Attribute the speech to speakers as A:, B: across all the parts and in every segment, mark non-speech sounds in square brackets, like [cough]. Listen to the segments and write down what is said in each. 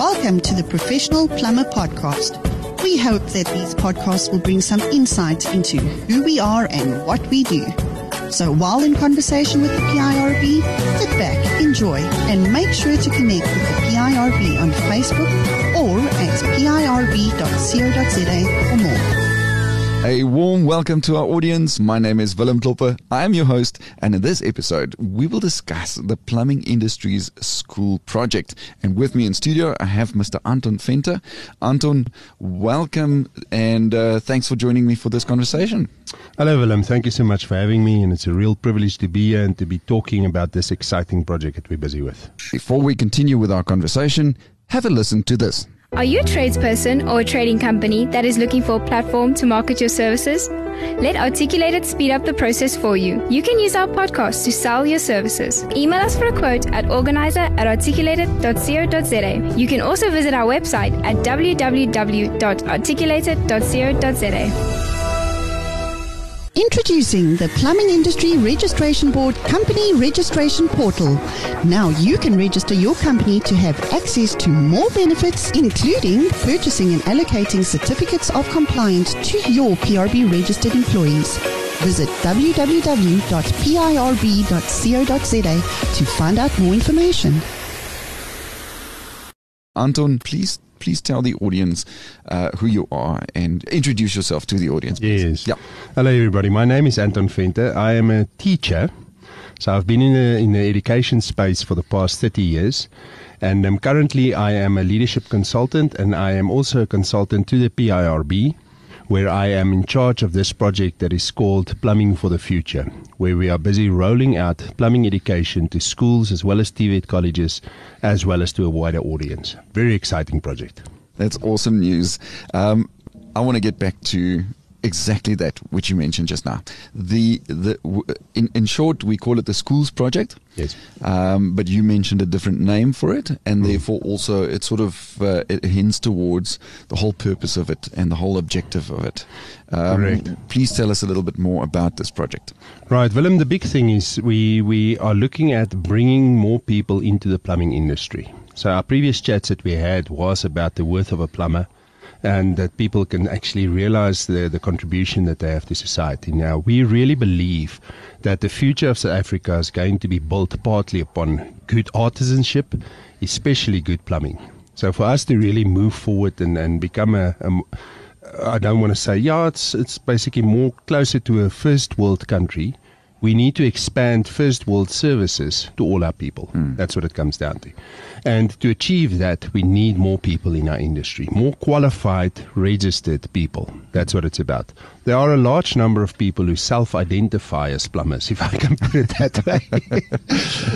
A: Welcome to the Professional Plumber Podcast. We hope that these podcasts will bring some insight into who we are and what we do. So while in conversation with the PIRB, sit back, enjoy, and make sure to connect with the PIRB on Facebook or at pirb.co.za for more.
B: A warm welcome to our audience. My name is Willem Klopper. I am your host, and in this episode, we will discuss the plumbing industry's school project. And with me in studio, I have Mr. Anton Venter. Anton, welcome, and uh, thanks for joining me for this conversation.
C: Hello, Willem. Thank you so much for having me, and it's a real privilege to be here and to be talking about this exciting project that we're busy with.
B: Before we continue with our conversation, have a listen to this.
D: Are you a tradesperson or a trading company that is looking for a platform to market your services? Let Articulated speed up the process for you. You can use our podcast to sell your services. Email us for a quote at organizer at articulated.co.za. You can also visit our website at www.articulated.co.za.
A: Introducing the Plumbing Industry Registration Board Company Registration Portal. Now you can register your company to have access to more benefits, including purchasing and allocating certificates of compliance to your PRB registered employees. Visit www.pirb.co.za to find out more information.
B: Anton, please please tell the audience uh, who you are and introduce yourself to the audience. Please.
C: Yes. Yeah. Hello, everybody. My name is Anton Venter. I am a teacher. So I've been in the, in the education space for the past 30 years. And um, currently, I am a leadership consultant and I am also a consultant to the PIRB where I am in charge of this project that is called Plumbing for the Future, where we are busy rolling out plumbing education to schools as well as TVET colleges, as well as to a wider audience. Very exciting project.
B: That's awesome news. Um, I want to get back to exactly that which you mentioned just now. The the in in short, we call it the schools project.
C: Yes.
B: Um, but you mentioned a different name for it, and mm. therefore also it sort of uh, it hints towards the whole purpose of it and the whole objective of it.
C: Um, Correct.
B: Please tell us a little bit more about this project.
C: Right, Willem. The big thing is we we are looking at bringing more people into the plumbing industry. So our previous chats that we had was about the worth of a plumber and that people can actually realize the, the contribution that they have to society. Now, we really believe that the future of South Africa is going to be built partly upon good artisanship, especially good plumbing. So for us to really move forward and, and become a, a I don't want to say, yeah, it's, it's basically more closer to a first world country we need to expand first world services to all our people. Mm. That's what it comes down to. And to achieve that, we need more people in our industry, more qualified, registered people. That's what it's about. There are a large number of people who self identify as plumbers, [laughs] if I can put it that way.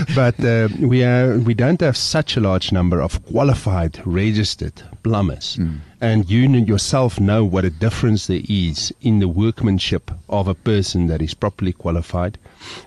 C: [laughs] but uh, we, are, we don't have such a large number of qualified, registered plumbers. Mm. And you yourself know what a difference there is in the workmanship of a person that is properly qualified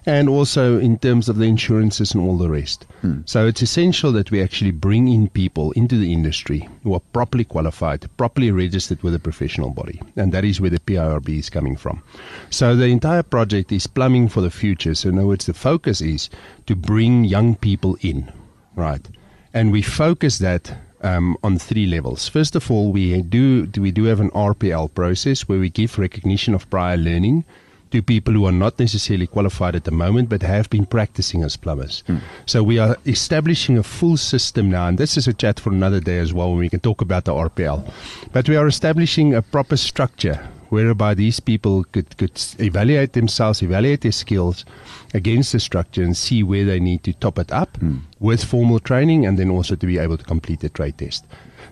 C: and also in terms of the insurances and all the rest. Hmm. So it's essential that we actually bring in people into the industry who are properly qualified, properly registered with a professional body. And that is where the PIRB is coming from. So the entire project is plumbing for the future. So in other words, the focus is to bring young people in, right? And we focus that um, on three levels. First of all, we do we do have an RPL process where we give recognition of prior learning to people who are not necessarily qualified at the moment but have been practicing as plumbers. Mm. So we are establishing a full system now, and this is a chat for another day as well when we can talk about the RPL. But we are establishing a proper structure whereby these people could, could evaluate themselves, evaluate their skills against the structure and see where they need to top it up mm. with formal training and then also to be able to complete the trade test.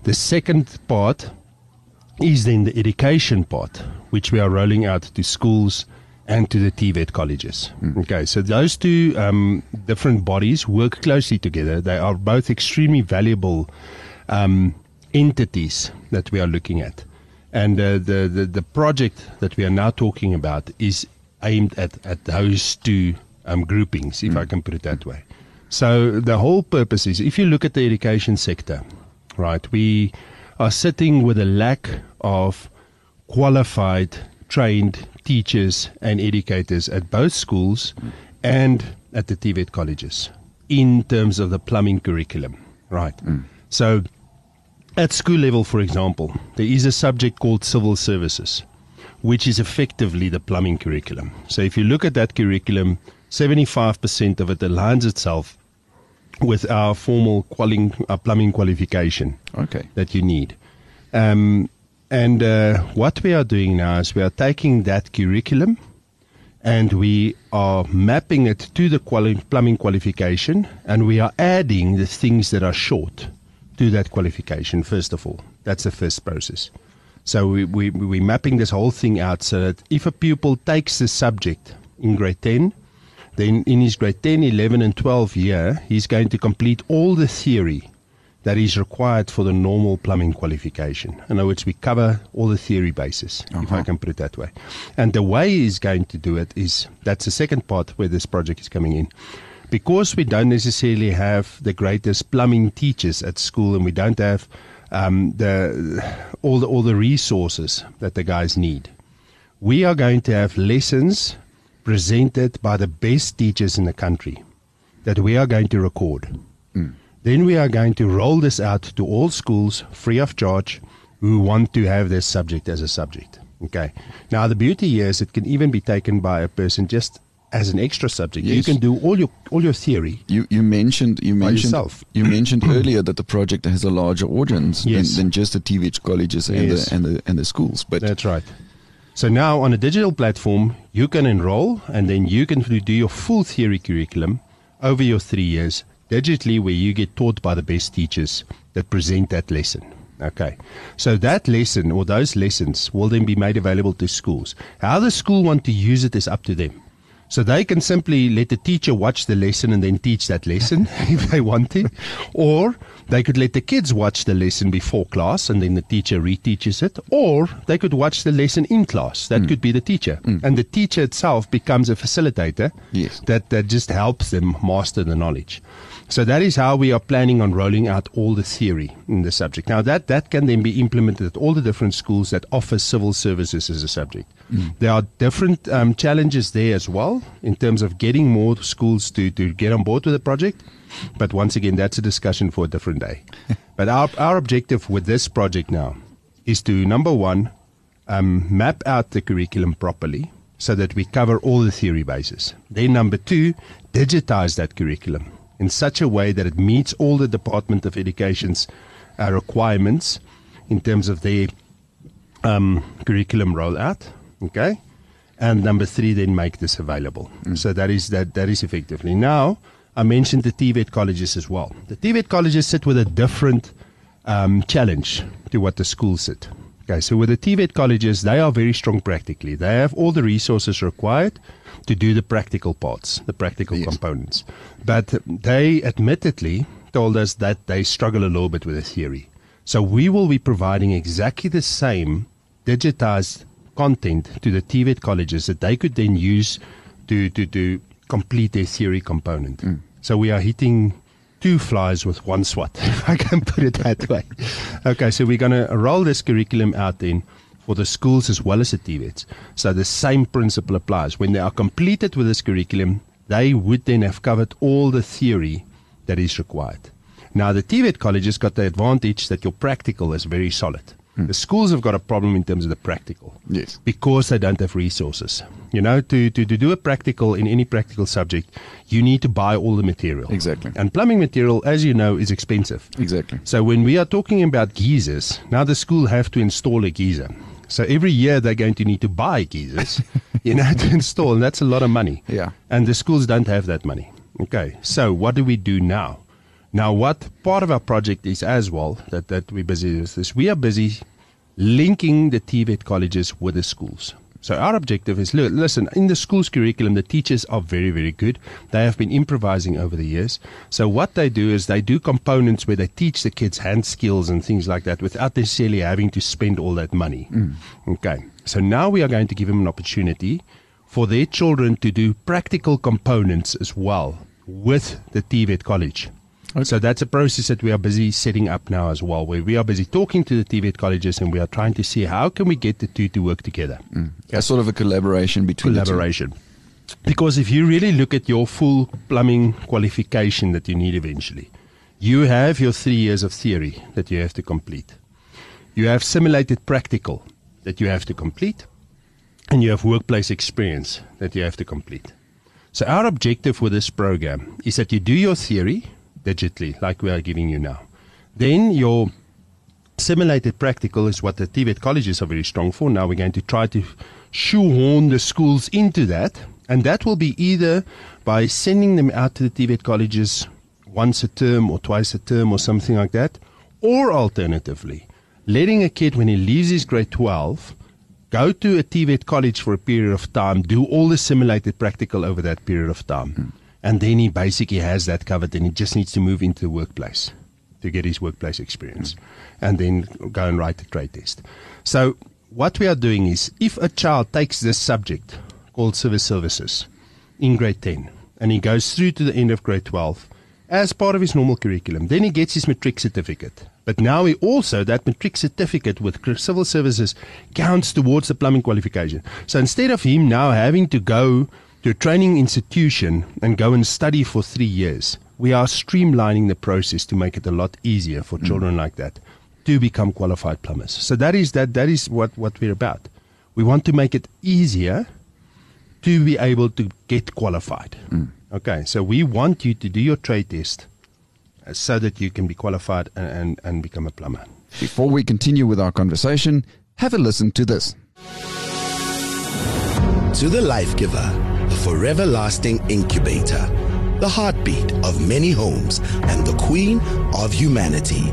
C: The second part is then the education part, which we are rolling out to schools and to the TVET colleges. Mm. Okay, so those two um, different bodies work closely together. They are both extremely valuable um, entities that we are looking at. And uh, the, the, the project that we are now talking about is aimed at, at those two um, groupings, if mm. I can put it that way. So the whole purpose is if you look at the education sector, right, we are sitting with a lack of qualified, trained teachers and educators at both schools and at the TVET colleges in terms of the plumbing curriculum, right? Mm. So At school level, for example, there is a subject called civil services, which is effectively the plumbing curriculum. So if you look at that curriculum, 75% of it aligns itself with our formal quali- uh, plumbing qualification
B: Okay.
C: that you need. Um, and uh, what we are doing now is we are taking that curriculum and we are mapping it to the quali- plumbing qualification and we are adding the things that are short to that qualification, first of all. That's the first process. So we, we, we're mapping this whole thing out so that if a pupil takes the subject in grade 10, then in his grade 10, 11, and 12 year, he's going to complete all the theory that is required for the normal plumbing qualification. In other words, we cover all the theory bases, if
B: Uh-huh.
C: I can put it that way. And the way he's going to do it is that's the second part where this project is coming in. Because we don't necessarily have the greatest plumbing teachers at school and we don't have um, the, all, the, all the resources that the guys need, we are going to have lessons presented by the best teachers in the country that we are going to record. Then we are going to roll this out to all schools free of charge who want to have this subject as a subject. Okay. Now the beauty here is it can even be taken by a person just as an extra subject. You can do all your all your theory.
B: You you mentioned you mentioned
C: yourself.
B: you [clears throat] mentioned earlier that the project has a larger audience
C: Yes.
B: than, than just the TVET colleges and
C: Yes.
B: the and the and the schools. But
C: That's right. So now on a digital platform, you can enroll and then you can do your full theory curriculum over your three years digitally where you get taught by the best teachers that present that lesson. Okay. So that lesson or those lessons will then be made available to schools. How the school want to use it is up to them. So they can simply let the teacher watch the lesson and then teach that lesson [laughs] if they want to. Or they could let the kids watch the lesson before class and then the teacher reteaches it. Or they could watch the lesson in class. That hmm. could be the teacher. Hmm. And the teacher itself becomes a facilitator
B: Yes.
C: that, that just helps them master the knowledge. So that is how we are planning on rolling out all the theory in the subject. Now that, that can then be implemented at all the different schools that offer civil services as a subject. There are different um, challenges there as well in terms of getting more schools to, to get on board with the project. But once again, that's a discussion for a different day. [laughs] but our, our objective with this project now is to, number one, um, map out the curriculum properly so that we cover all the theory bases. Then, number two, digitize that curriculum in such a way that it meets all the Department of Education's uh, requirements in terms of their um, curriculum rollout. Okay, and number three, then make this available. So that is that that is effectively now. I mentioned the TVET colleges as well. The TVET colleges sit with a different um, challenge to what the schools sit. Okay, so with the TVET colleges, they are very strong practically. They have all the resources required to do the practical parts, the practical
B: Yes.
C: components. But they admittedly told us that they struggle a little bit with the theory. So we will be providing exactly the same digitized content to the TVET colleges that they could then use to, to, to complete their theory component. Mm. So we are hitting two flies with one swat, [laughs] if I can put it that way. Okay, so we're going to roll this curriculum out then for the schools as well as the TVETs. So the same principle applies. When they are completed with this curriculum, they would then have covered all the theory that is required. Now, the TVET colleges got the advantage that your practical is very solid. The schools have got a problem in terms of the practical
B: yes.
C: because they don't have resources. You know, to, to, to do a practical in any practical subject, you need to buy all the material.
B: Exactly.
C: And plumbing material, as you know, is expensive.
B: Exactly.
C: So when we are talking about geysers, now the school have to install a geyser. So every year they're going to need to buy geysers, [laughs] you know, to install, and that's a lot of money.
B: Yeah.
C: And the schools don't have that money. Okay. So what do we do now? Now, what part of our project is as well that, that we're busy with is we are busy linking the TVET colleges with the schools. So our objective is look, listen, in the school's curriculum, the teachers are very, very good. They have been improvising over the years. So what they do is they do components where they teach the kids hand skills and things like that without necessarily having to spend all that money. Mm. Okay. So now we are going to give them an opportunity for their children to do practical components as well with the TVET college. So that's a process that we are busy setting up now as well, where we are busy talking to the TVET colleges and we are trying to see how can we get the two to work together. Mm.
B: A sort of a collaboration between the two.
C: Collaboration. Because if you really look at your full plumbing qualification that you need eventually, You have your three years of theory that you have to complete. You have simulated practical that you have to complete. And you have workplace experience that you have to complete. So our objective with this program is that you do your theory digitally, like we are giving you now. Then your simulated practical is what the TVET colleges are very strong for. Now we're going to try to shoehorn the schools into that. And that will be either by sending them out to the TVET colleges once a term or twice a term or something like that. Or alternatively, letting a kid, when he leaves his grade 12, go to a TVET college for a period of time, do all the simulated practical over that period of time. Mm. And then he basically has that covered and he just needs to move into the workplace to get his workplace experience mm. and then go and write the trade test. So what we are doing is if a child takes this subject called civil services in grade 10 and he goes through to the end of grade 12 as part of his normal curriculum, then he gets his matric certificate. But now he also, that matric certificate with civil services counts towards the plumbing qualification. So instead of him now having to go to a training institution and go and study for three years, we are streamlining the process to make it a lot easier for mm. children like that to become qualified plumbers. So that is that that is what, what we're about. We want to make it easier to be able to get qualified. Mm. Okay, so we want you to do your trade test so that you can be qualified and, and, and become a plumber.
B: Before we continue with our conversation, have a listen to this.
E: To the Life Giver, the forever lasting incubator, the heartbeat of many homes, and the queen of humanity.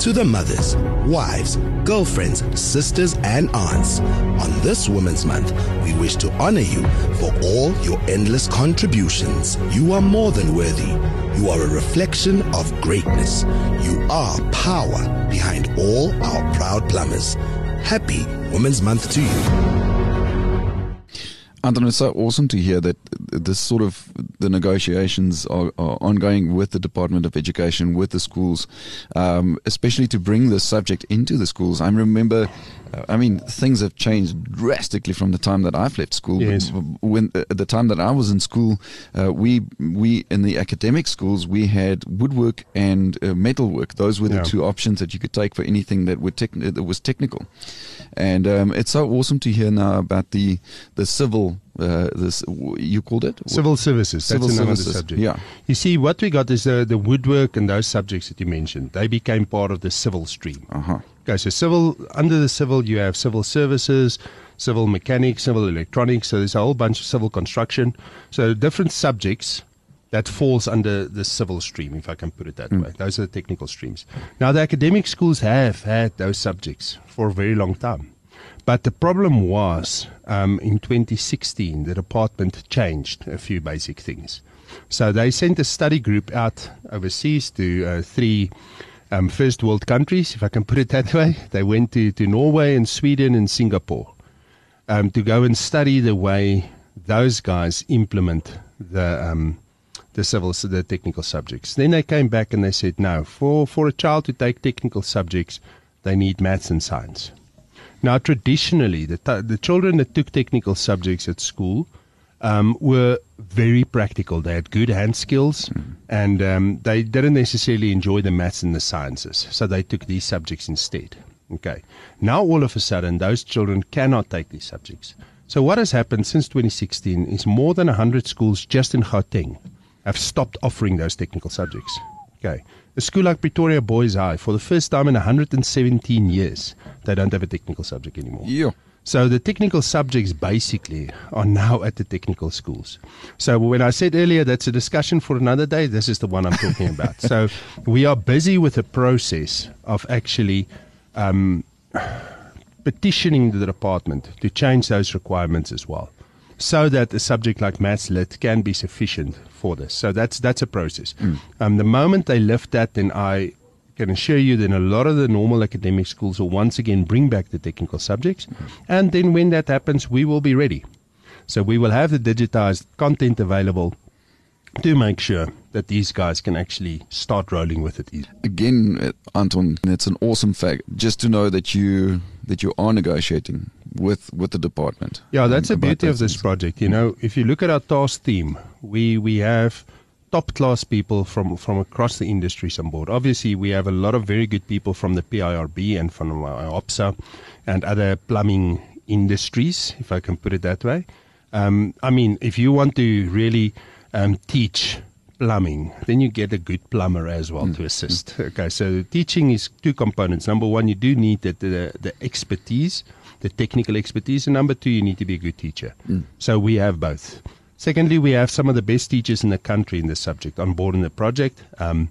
E: To the mothers, wives, girlfriends, sisters, and aunts. On this Women's Month, we wish to honor you for all your endless contributions. You are more than worthy. You are a reflection of greatness. You are power behind all our proud plumbers. Happy Women's Month to you.
B: Anton, it's so awesome to hear that this sort of the negotiations are, are ongoing with the Department of Education, with the schools, um, especially to bring this subject into the schools. I remember, uh, I mean, things have changed drastically from the time that I've left school.
C: Yes.
B: When uh, the time that I was in school, uh, we we in the academic schools we had woodwork and uh, metalwork. Those were the yeah. two options that you could take for anything that would tec- that was technical. And um, it's so awesome to hear now about the the civil. Uh, this you called it
C: civil services.
B: Civil
C: That's
B: services.
C: subject.
B: Yeah.
C: You see, what we got is the the woodwork and those subjects that you mentioned. They became part of the civil stream.
B: Uh-huh.
C: Okay, so civil under the civil you have civil services, civil mechanics, civil electronics. So there's a whole bunch of civil construction. So different subjects that falls under the civil stream, if I can put it that mm. way. Those are the technical streams. Now, the academic schools have had those subjects for a very long time. But the problem was um, in 2016, the department changed a few basic things. So they sent a study group out overseas to uh, three um, first world countries, if I can put it that way. They went to, to Norway and Sweden and Singapore um, to go and study the way those guys implement the um, the civil, the technical subjects. Then they came back and they said, no, for, for a child to take technical subjects, they need maths and science. Now, traditionally, the, t- the children that took technical subjects at school um, were very practical. They had good hand skills mm. and um, they didn't necessarily enjoy the maths and the sciences. So they took these subjects instead. Okay. Now, all of a sudden, those children cannot take these subjects. So, what has happened since 2016 is more than 100 schools just in Gauteng have stopped offering those technical subjects. Okay. A school like Pretoria Boys High, for the first time in 117 years, they don't have a technical subject anymore.
B: Yeah.
C: So the technical subjects basically are now at the technical schools. So when I said earlier that's a discussion for another day, this is the one I'm talking about. [laughs] So we are busy with a process of actually um, petitioning the department to change those requirements as well so that a subject like maths lit can be sufficient for this. So that's that's a process. Mm. Um, the moment they lift that, then I can assure you that a lot of the normal academic schools will once again bring back the technical subjects, mm. and then when that happens, we will be ready. So we will have the digitized content available to make sure that these guys can actually start rolling with it.
B: Again, uh, Anton, it's an awesome fact just to know that you that you are negotiating with with the department.
C: Yeah, that's the beauty of this project. You know, if you look at our task team, we we have top class people from, from across the industries on board. Obviously, we have a lot of very good people from the PIRB and from IOPSA and other plumbing industries, if I can put it that way. Um, I mean, if you want to really um, teach plumbing, then you get a good plumber as well mm. to assist. Okay, so teaching is two components. Number one, you do need the, the, the expertise, the technical expertise, and number two, you need to be a good teacher. Mm. So we have both. Secondly, we have some of the best teachers in the country in this subject on board in the project. Um,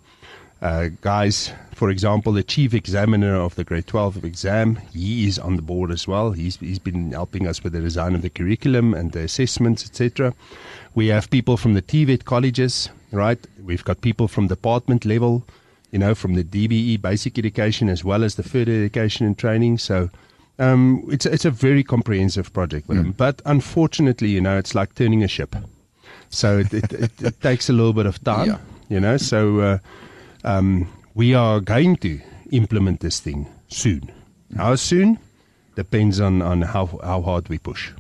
C: uh, guys, for example, the chief examiner of the grade 12 exam, he is on the board as well. He's, he's been helping us with the design of the curriculum and the assessments, etc. We have people from the TVET colleges, right? We've got people from department level, you know, from the DBE basic education as well as the further education and training. So um, it's it's a very comprehensive project, mm. but unfortunately, you know, it's like turning a ship. So it, it, it, it [laughs] takes a little bit of time, yeah. you know. So uh, um, we are going to implement this thing soon. How soon depends on, on how how hard we push.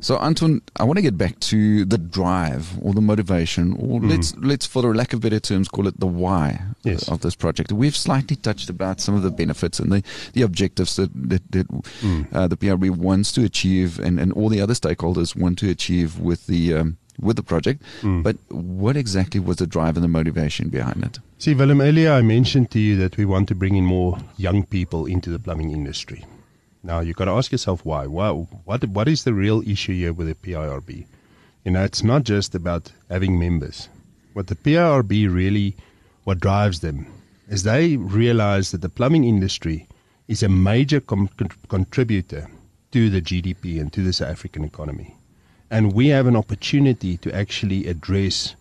B: So Anton, I want to get back to the drive or the motivation, or mm. let's let's for the lack of better terms call it the why yes. of this project. We've slightly touched about some of the benefits and the, the objectives that that, that mm. uh, the PRB wants to achieve, and, and all the other stakeholders want to achieve with the um, with the project. Mm. But what exactly was the drive and the motivation behind it?
C: See, Willem, earlier I mentioned to you that we want to bring in more young people into the plumbing industry. Now you've got to ask yourself why. What what is the real issue here with the PIRB? You know, it's not just about having members. What the PIRB really what drives them is they realize that the plumbing industry is a major com- contributor to the GDP and to the South African economy. And we have an opportunity to actually address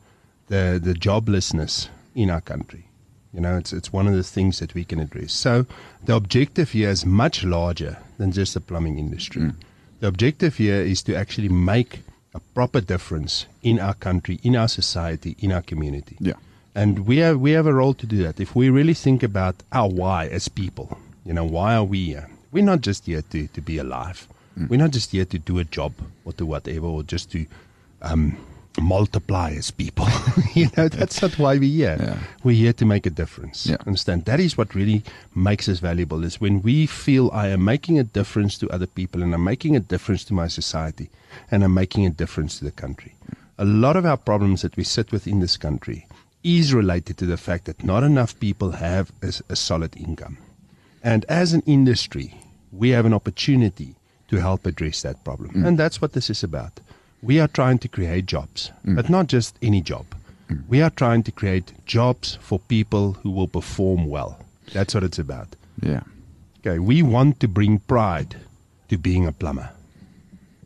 C: the, the joblessness in our country. You know, it's it's one of the things that we can address. So the objective here is much larger than just the plumbing industry. Mm. The objective here is to actually make a proper difference in our country, in our society, in our community.
B: Yeah.
C: And we have we have a role to do that. If we really think about our why as people, you know, why are we here? We're not just here to, to be alive. Mm. We're not just here to do a job or to whatever or just to um, multiply as people. [laughs] [laughs] you know, that's not why we're here. Yeah. We're here to make a difference. Yeah. Understand? That is what really makes us valuable is when we feel I am making a difference to other people and I'm making a difference to my society and I'm making a difference to the country. A lot of our problems that we sit with in this country is related to the fact that not enough people have a, a solid income. And as an industry, we have an opportunity to help address that problem. Mm. And that's what this is about we are trying to create jobs, mm. but not just any job. Mm. We are trying to create jobs for people who will perform well. That's what it's about.
B: Yeah.
C: Okay, we want to bring pride to being a plumber.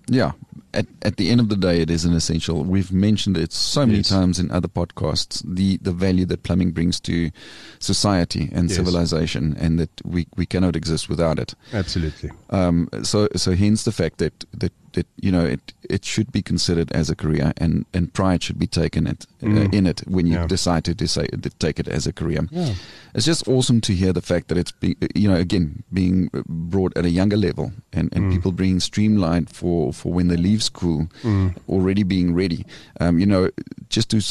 B: Yeah. At, at the end of the day, it is an essential. We've mentioned it so many yes. times in other podcasts the, the value that plumbing brings to society and yes. civilization, and that we, we cannot exist without it.
C: Absolutely.
B: Um, so, so hence the fact that, that that you know it it should be considered as a career and and pride should be taken it uh, mm. uh, in it when you yeah. decide to decide to take it as a career. Yeah. It's just awesome to hear the fact that it's be, you know again being brought at a younger level and, and mm. people being streamlined for for when they leave school mm. already being ready. Um, you know just to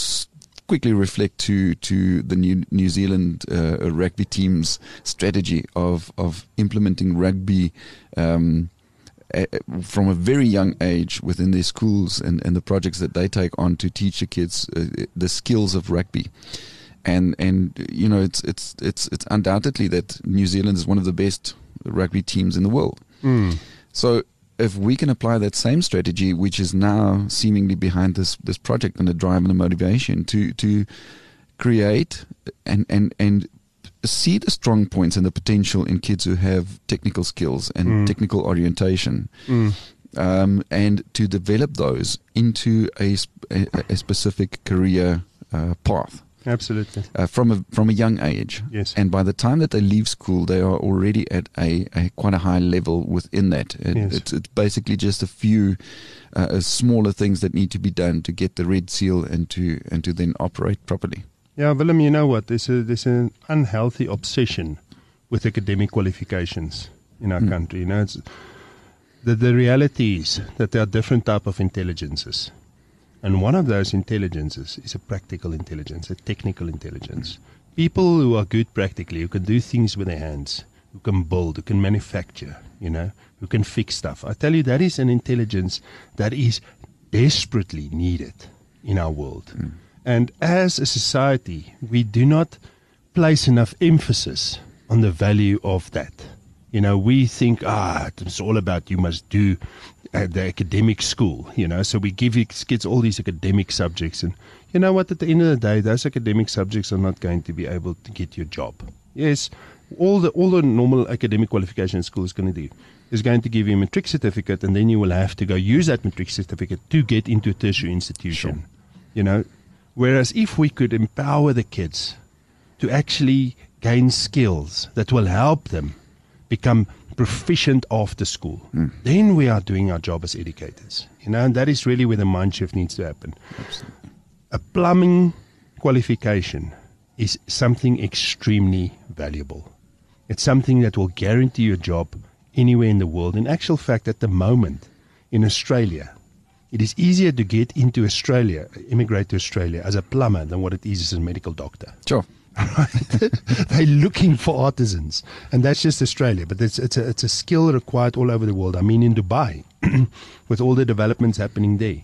B: quickly reflect to to the New New Zealand uh, rugby team's strategy of of implementing rugby um, from a very young age within their schools and, and the projects that they take on to teach the kids uh, the skills of rugby. And and you know it's it's it's it's undoubtedly that New Zealand is one of the best rugby teams in the world. Mm. So if we can apply that same strategy, which is now seemingly behind this this project and the drive and the motivation to to create and and and see the strong points and the potential in kids who have technical skills and mm. technical orientation. Mm. Um, and to develop those into a, a, a specific career uh, path.
C: Absolutely.
B: Uh, from a from a young age.
C: Yes.
B: And by the time that they leave school, they are already at a, a quite a high level within that. It, yes. it's, it's basically just a few uh, smaller things that need to be done to get the red seal and to and to then operate properly.
C: Yeah, Willem, you know what? There's a there's an unhealthy obsession with academic qualifications in our mm. country. You know, it's, the the reality is that there are different type of intelligences. And one of those intelligences is a practical intelligence, a technical intelligence. People who are good practically, who can do things with their hands, who can build, who can manufacture, you know, who can fix stuff. I tell you, that is an intelligence that is desperately needed in our world. Mm. And as a society, we do not place enough emphasis on the value of that. You know, we think, ah, it's all about you must do at the academic school, you know, so we give kids all these academic subjects. And you know what, at the end of the day, those academic subjects are not going to be able to get you a job. Yes, all the all the normal academic qualification school is going to do is going to give you a matric certificate, and then you will have to go use that matric certificate to get into a tertiary institution. Sure. You know, whereas if we could empower the kids to actually gain skills that will help them become proficient after school, mm. then we are doing our job as educators. You know, and that is really where the mind shift needs to happen. Absolutely. A plumbing qualification is something extremely valuable. It's something that will guarantee you a job anywhere in the world. In actual fact, at the moment in Australia, it is easier to get into Australia, immigrate to Australia as a plumber than what it is as a medical doctor.
B: Sure. [laughs]
C: They're looking for artisans, and that's just Australia. But it's it's a, it's a skill required all over the world. I mean, in Dubai, [clears throat] with all the developments happening there,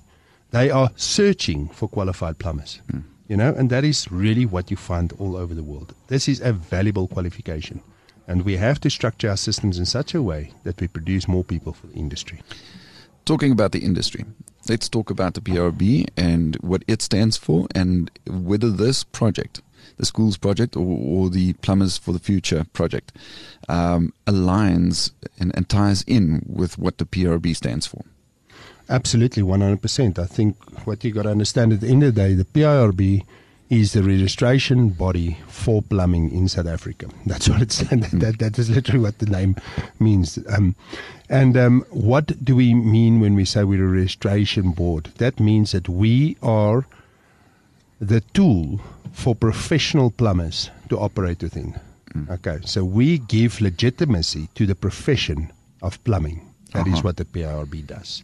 C: they are searching for qualified plumbers. Mm. You know, and that is really what you find all over the world. This is a valuable qualification. And we have to structure our systems in such a way that we produce more people for the industry.
B: Talking about the industry, let's talk about the PRB and what it stands for and whether this project, the schools project or, or the Plumbers for the Future project, um, aligns and, and ties in with what the PRB stands for.
C: Absolutely, 100%. I think what you got to understand at the end of the day, the PIRB is the registration body for plumbing in South Africa. [laughs] That's what it's that, that is literally what the name means. Um, and um, what do we mean when we say we're a registration board? That means that we are the tool for professional plumbers to operate within. Mm. Okay, so we give legitimacy to the profession of plumbing. That uh-huh. is what the PIRB does.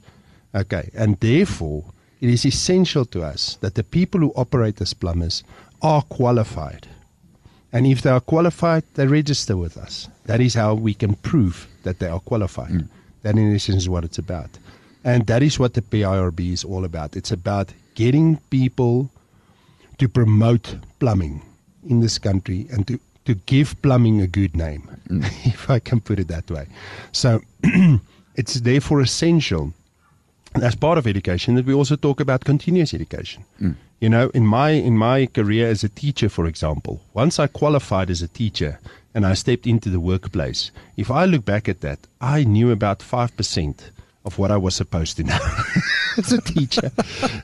C: Okay, and therefore it is essential to us that the people who operate as plumbers are qualified. And if they are qualified, they register with us. That is how we can prove that they are qualified. Mm. That, in essence, is what it's about. And that is what the PIRB is all about. It's about getting people to promote plumbing in this country and to, to give plumbing a good name, mm. [laughs] if I can put it that way. So [clears throat] it's therefore essential as part of education that we also talk about continuous education. Mm. You know, in my in my career as a teacher, for example, once I qualified as a teacher and I stepped into the workplace, if I look back at that, I knew about five percent of what I was supposed to know [laughs] as a teacher.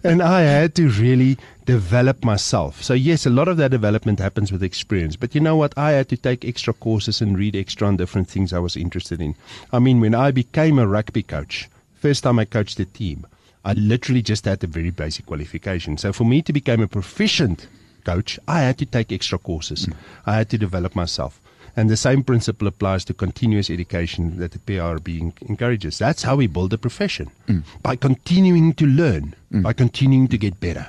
C: and I had to really develop myself. So, yes, a lot of that development happens with experience. But you know what? I had to take extra courses and read extra on different things I was interested in. I mean, when I became a rugby coach, first time I coached a team, I literally just had a very basic qualification. So for me to become a proficient coach, I had to take extra courses. Mm. I had to develop myself. And the same principle applies to continuous education that the PRB encourages. That's how we build a profession mm. by continuing to learn, mm. by continuing to get better.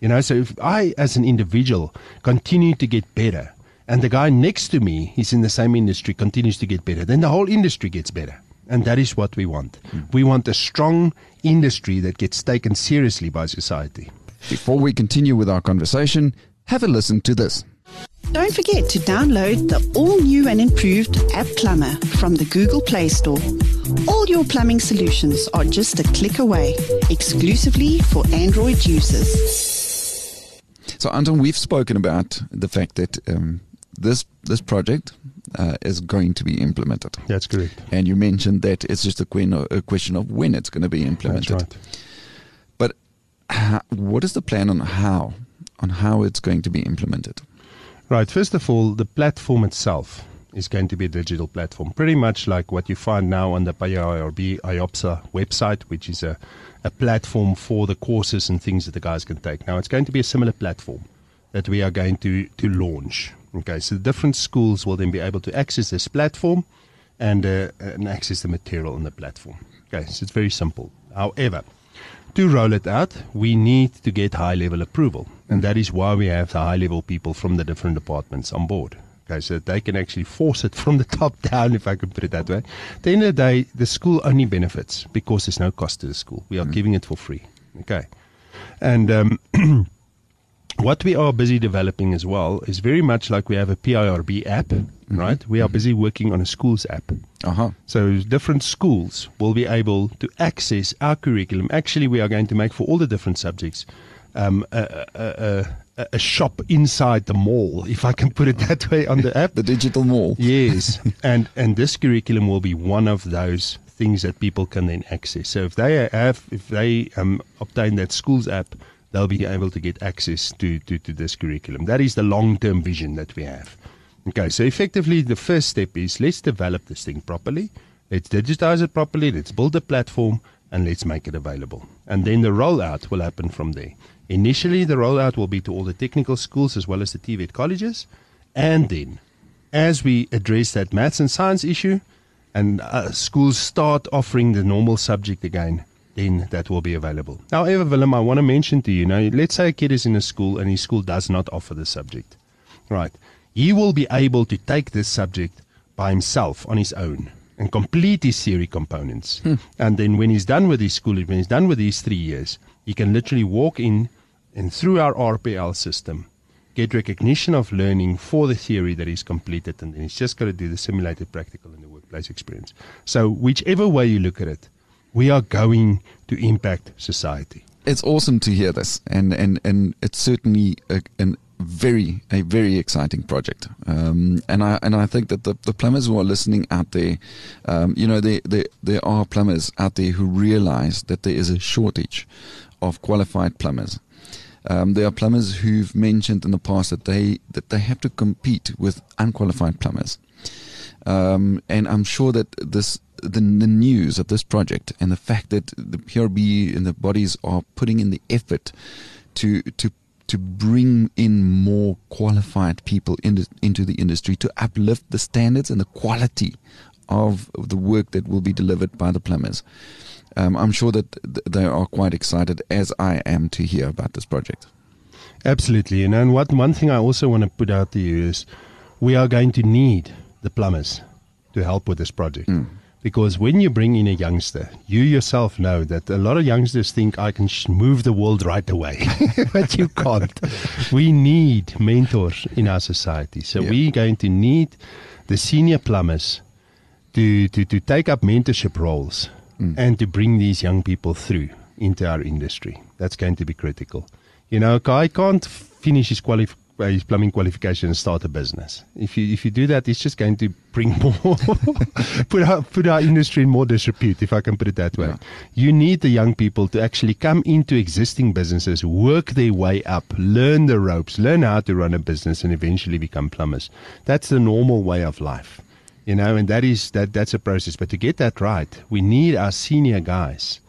C: You know, so if I, as an individual, continue to get better, and the guy next to me, he's in the same industry, continues to get better, then the whole industry gets better. And that is what we want. Mm. We want a strong industry that gets taken seriously by society.
B: Before we continue with our conversation, have a listen to this.
A: Don't forget to download the all new and improved App Plumber from the Google Play Store. All your plumbing solutions are just a click away, exclusively for Android users.
B: So, Anton, we've spoken about the fact that um, this this project uh, is going to be implemented.
C: That's correct.
B: And you mentioned that it's just a, a question of when it's going to be implemented.
C: That's right.
B: But how, what is the plan on how on how it's going to be implemented?
C: Right. First of all, the platform itself is going to be a digital platform, pretty much like what you find now on the PIRB IOPSA website, which is a, a platform for the courses and things that the guys can take. Now, it's going to be a similar platform that we are going to, to launch. Okay, so the different schools will then be able to access this platform and, uh, and access the material on the platform. Okay, so it's very simple. However, To roll it out, we need to get high level approval. And that is why we have the high level people from the different departments on board. Okay, so they can actually force it [laughs] from the top down, if I can put it that way. At the end of the day, the school only benefits because there's no cost to the school. We are mm. giving it for free. Okay. And um, [clears throat] what we are busy developing as well is very much like we have a PIRB app, mm-hmm. right? We are mm-hmm. busy working on a schools app.
B: Uh-huh.
C: So different schools will be able to access our curriculum. Actually, we are going to make for all the different subjects um, a, a, a, a, shop inside the mall, [laughs] if I can put it that way, on the app.
B: the digital mall.
C: Yes, [laughs] and and this curriculum will be one of those things that people can then access. So if they have, if they um, obtain that schools app they'll be able to get access to, to, to this curriculum. That is the long term vision that we have. Okay, so effectively, the first step is let's develop this thing properly, let's digitize it properly, let's build a platform, and let's make it available. And then the rollout will happen from there. Initially, the rollout will be to all the technical schools as well as the TVET colleges. And then, as we address that maths and science issue, and uh, schools start offering the normal subject again, then that will be available. However, Willem, I want to mention to you now, let's say a kid is in a school and his school does not offer the subject. Right. He will be able to take this subject by himself on his own and complete his theory components. Hmm. And then when he's done with his school, when he's done with these three years, he can literally walk in and through our RPL system, get recognition of learning for the theory that he's completed, and then he's just got to do the simulated practical in the workplace experience. So whichever way you look at it, we are going to impact society.
B: It's awesome to hear this, and and and it's certainly a, a very a very exciting project. Um, and I and I think that the, the plumbers who are listening out there, um, you know, there, there there are plumbers out there who realize that there is a shortage of qualified plumbers. Um, there are plumbers who've mentioned in the past that they that they have to compete with unqualified plumbers. Um, and I'm sure that this the, the news of this project and the fact that the PIRB and the bodies are putting in the effort to to to bring in more qualified people in into the industry to uplift the standards and the quality of the work that will be delivered by the plumbers. Um, I'm sure that they are quite excited, as I am, to hear about this project.
C: Absolutely, and, and what one thing I also want to put out to you is we are going to need the plumbers to help with this project. Mm. Because when you bring in a youngster, you yourself know that a lot of youngsters think I can sh- move the world right away, [laughs] but you can't. we need mentors in our society. So we're going to need the senior plumbers to, to, to take up mentorship roles mm. and to bring these young people through into our industry. That's going to be critical. You know, I can't finish his qualification his plumbing qualification and start a business. If you if you do that, it's just going to bring [laughs] more put our put our industry in more disrepute, if I can put it that way. Yeah. You need the young people to actually come into existing businesses, work their way up, learn the ropes, learn how to run a business, and eventually become plumbers. That's the normal way of life, you know, and that is that that's a process. But to get that right, we need our senior guys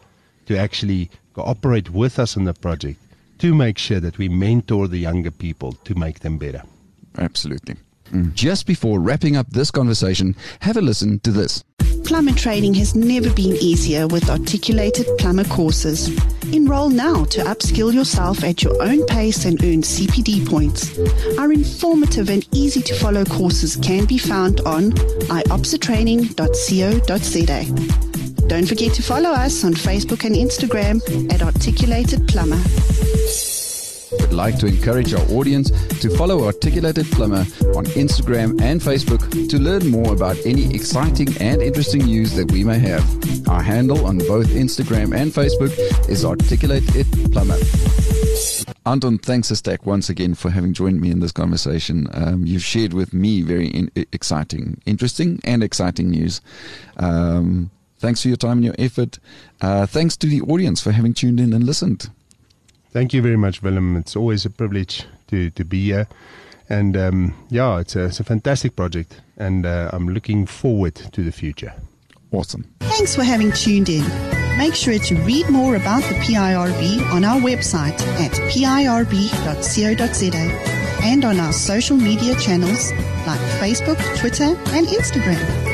C: to actually cooperate with us on the project to make sure that we mentor the younger people to make them better.
B: Absolutely. Mm. Just before wrapping up this conversation, have a listen to this.
A: Plumber training has never been easier with articulated plumber courses. Enroll now to upskill yourself at your own pace and earn CPD points. Our informative and easy to follow courses can be found on iopsatraining.co.za. Don't forget to follow us on Facebook and Instagram at Articulated Plumber.
B: We'd like to encourage our audience to follow Articulated Plumber on Instagram and Facebook to learn more about any exciting and interesting news that we may have. Our handle on both Instagram and Facebook is Articulated Plumber. Anton, thanks a stack once again for having joined me in this conversation. Um, you've shared with me very in- exciting, interesting, and exciting news. Um, Thanks for your time and your effort. Uh, thanks to the audience for having tuned in and listened.
C: Thank you very much, Willem. It's always a privilege to, to be here. And um, yeah, it's a, it's a fantastic project, and uh, I'm looking forward to the future.
B: Awesome.
A: Thanks for having tuned in. Make sure to read more about the PIRB on our website at pirb.co.za and on our social media channels like Facebook, Twitter, and Instagram.